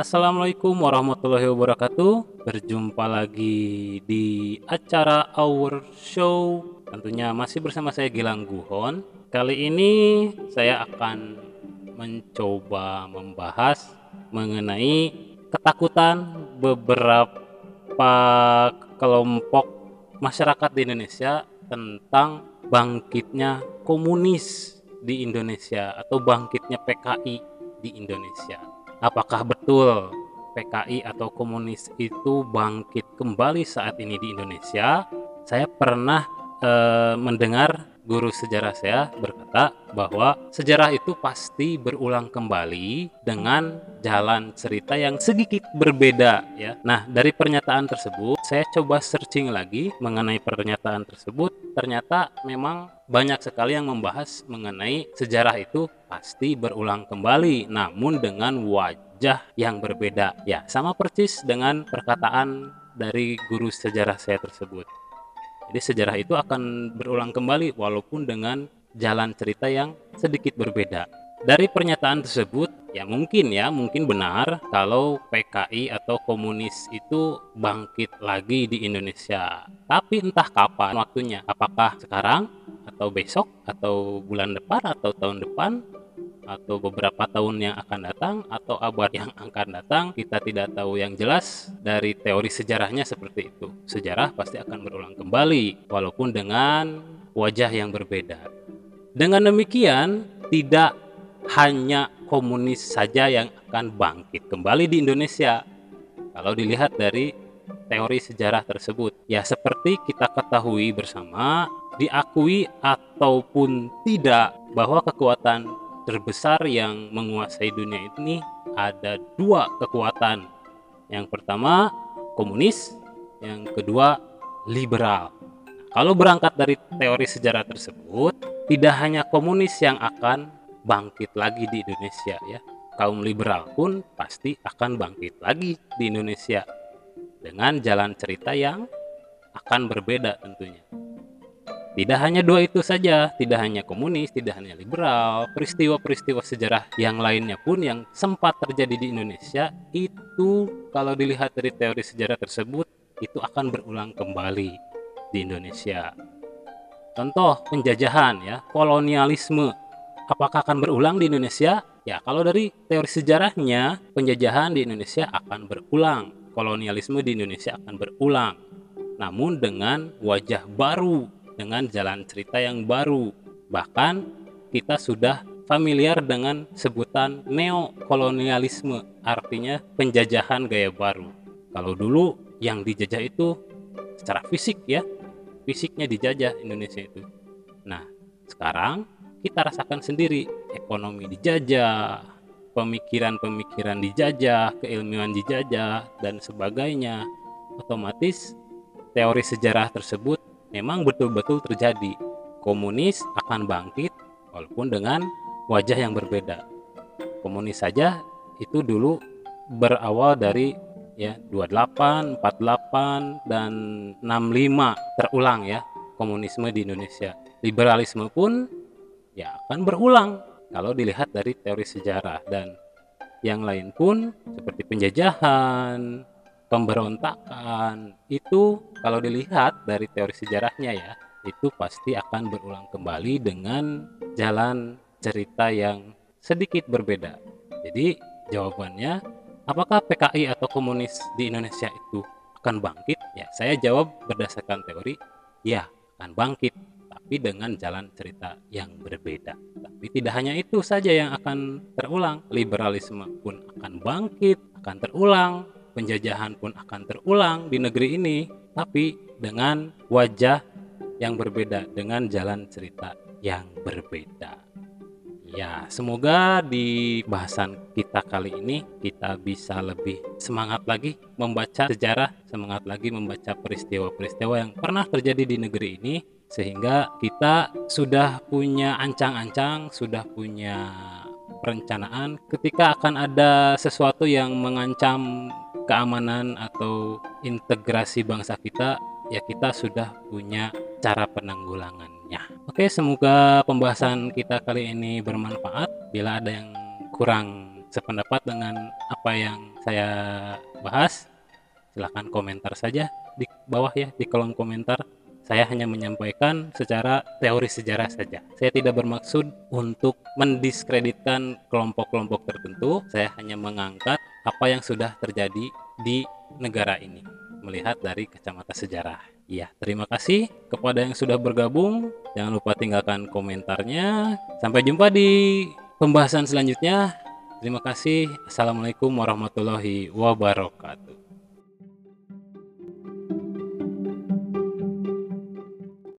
Assalamualaikum warahmatullahi wabarakatuh. Berjumpa lagi di acara Our Show. Tentunya masih bersama saya Gilang Guhon. Kali ini saya akan mencoba membahas mengenai ketakutan beberapa kelompok masyarakat di Indonesia tentang bangkitnya komunis di Indonesia atau bangkitnya PKI di Indonesia. Apakah betul PKI atau komunis itu bangkit kembali saat ini di Indonesia? Saya pernah eh, mendengar guru sejarah saya berkata bahwa sejarah itu pasti berulang kembali dengan jalan cerita yang sedikit berbeda ya. Nah, dari pernyataan tersebut saya coba searching lagi mengenai pernyataan tersebut, ternyata memang banyak sekali yang membahas mengenai sejarah itu pasti berulang kembali namun dengan wajah yang berbeda. Ya, sama persis dengan perkataan dari guru sejarah saya tersebut. Jadi sejarah itu akan berulang kembali walaupun dengan jalan cerita yang sedikit berbeda. Dari pernyataan tersebut, ya mungkin ya, mungkin benar kalau PKI atau komunis itu bangkit lagi di Indonesia. Tapi entah kapan waktunya, apakah sekarang atau besok atau bulan depan atau tahun depan atau beberapa tahun yang akan datang atau abad yang akan datang kita tidak tahu yang jelas dari teori sejarahnya seperti itu. Sejarah pasti akan berulang kembali walaupun dengan wajah yang berbeda. Dengan demikian tidak hanya komunis saja yang akan bangkit kembali di Indonesia. Kalau dilihat dari teori sejarah tersebut ya seperti kita ketahui bersama diakui ataupun tidak bahwa kekuatan terbesar yang menguasai dunia ini ada dua kekuatan. Yang pertama komunis, yang kedua liberal. Kalau berangkat dari teori sejarah tersebut, tidak hanya komunis yang akan bangkit lagi di Indonesia ya. Kaum liberal pun pasti akan bangkit lagi di Indonesia dengan jalan cerita yang akan berbeda tentunya. Tidak hanya dua itu saja, tidak hanya komunis, tidak hanya liberal, peristiwa-peristiwa sejarah yang lainnya pun yang sempat terjadi di Indonesia itu kalau dilihat dari teori sejarah tersebut itu akan berulang kembali di Indonesia. Contoh penjajahan ya, kolonialisme. Apakah akan berulang di Indonesia? Ya, kalau dari teori sejarahnya, penjajahan di Indonesia akan berulang, kolonialisme di Indonesia akan berulang. Namun dengan wajah baru dengan jalan cerita yang baru. Bahkan kita sudah familiar dengan sebutan neokolonialisme, artinya penjajahan gaya baru. Kalau dulu yang dijajah itu secara fisik ya, fisiknya dijajah Indonesia itu. Nah, sekarang kita rasakan sendiri ekonomi dijajah, pemikiran-pemikiran dijajah, keilmuan dijajah dan sebagainya. Otomatis teori sejarah tersebut memang betul-betul terjadi. Komunis akan bangkit walaupun dengan wajah yang berbeda. Komunis saja itu dulu berawal dari ya 28, 48 dan 65 terulang ya komunisme di Indonesia. Liberalisme pun ya akan berulang kalau dilihat dari teori sejarah dan yang lain pun seperti penjajahan, pemberontakan itu kalau dilihat dari teori sejarahnya ya itu pasti akan berulang kembali dengan jalan cerita yang sedikit berbeda. Jadi jawabannya apakah PKI atau komunis di Indonesia itu akan bangkit? Ya, saya jawab berdasarkan teori ya akan bangkit tapi dengan jalan cerita yang berbeda. Tapi tidak hanya itu saja yang akan terulang, liberalisme pun akan bangkit, akan terulang, penjajahan pun akan terulang di negeri ini, tapi dengan wajah yang berbeda, dengan jalan cerita yang berbeda. Ya, semoga di bahasan kita kali ini kita bisa lebih semangat lagi membaca sejarah, semangat lagi membaca peristiwa-peristiwa yang pernah terjadi di negeri ini sehingga kita sudah punya ancang-ancang, sudah punya perencanaan ketika akan ada sesuatu yang mengancam keamanan atau integrasi bangsa kita ya kita sudah punya cara penanggulangannya. Oke, semoga pembahasan kita kali ini bermanfaat. Bila ada yang kurang sependapat dengan apa yang saya bahas, silahkan komentar saja di bawah ya di kolom komentar. Saya hanya menyampaikan secara teori sejarah saja. Saya tidak bermaksud untuk mendiskreditkan kelompok-kelompok tertentu. Saya hanya mengangkat apa yang sudah terjadi di negara ini, melihat dari kacamata sejarah. Ya, terima kasih kepada yang sudah bergabung. Jangan lupa tinggalkan komentarnya. Sampai jumpa di pembahasan selanjutnya. Terima kasih. Assalamualaikum warahmatullahi wabarakatuh.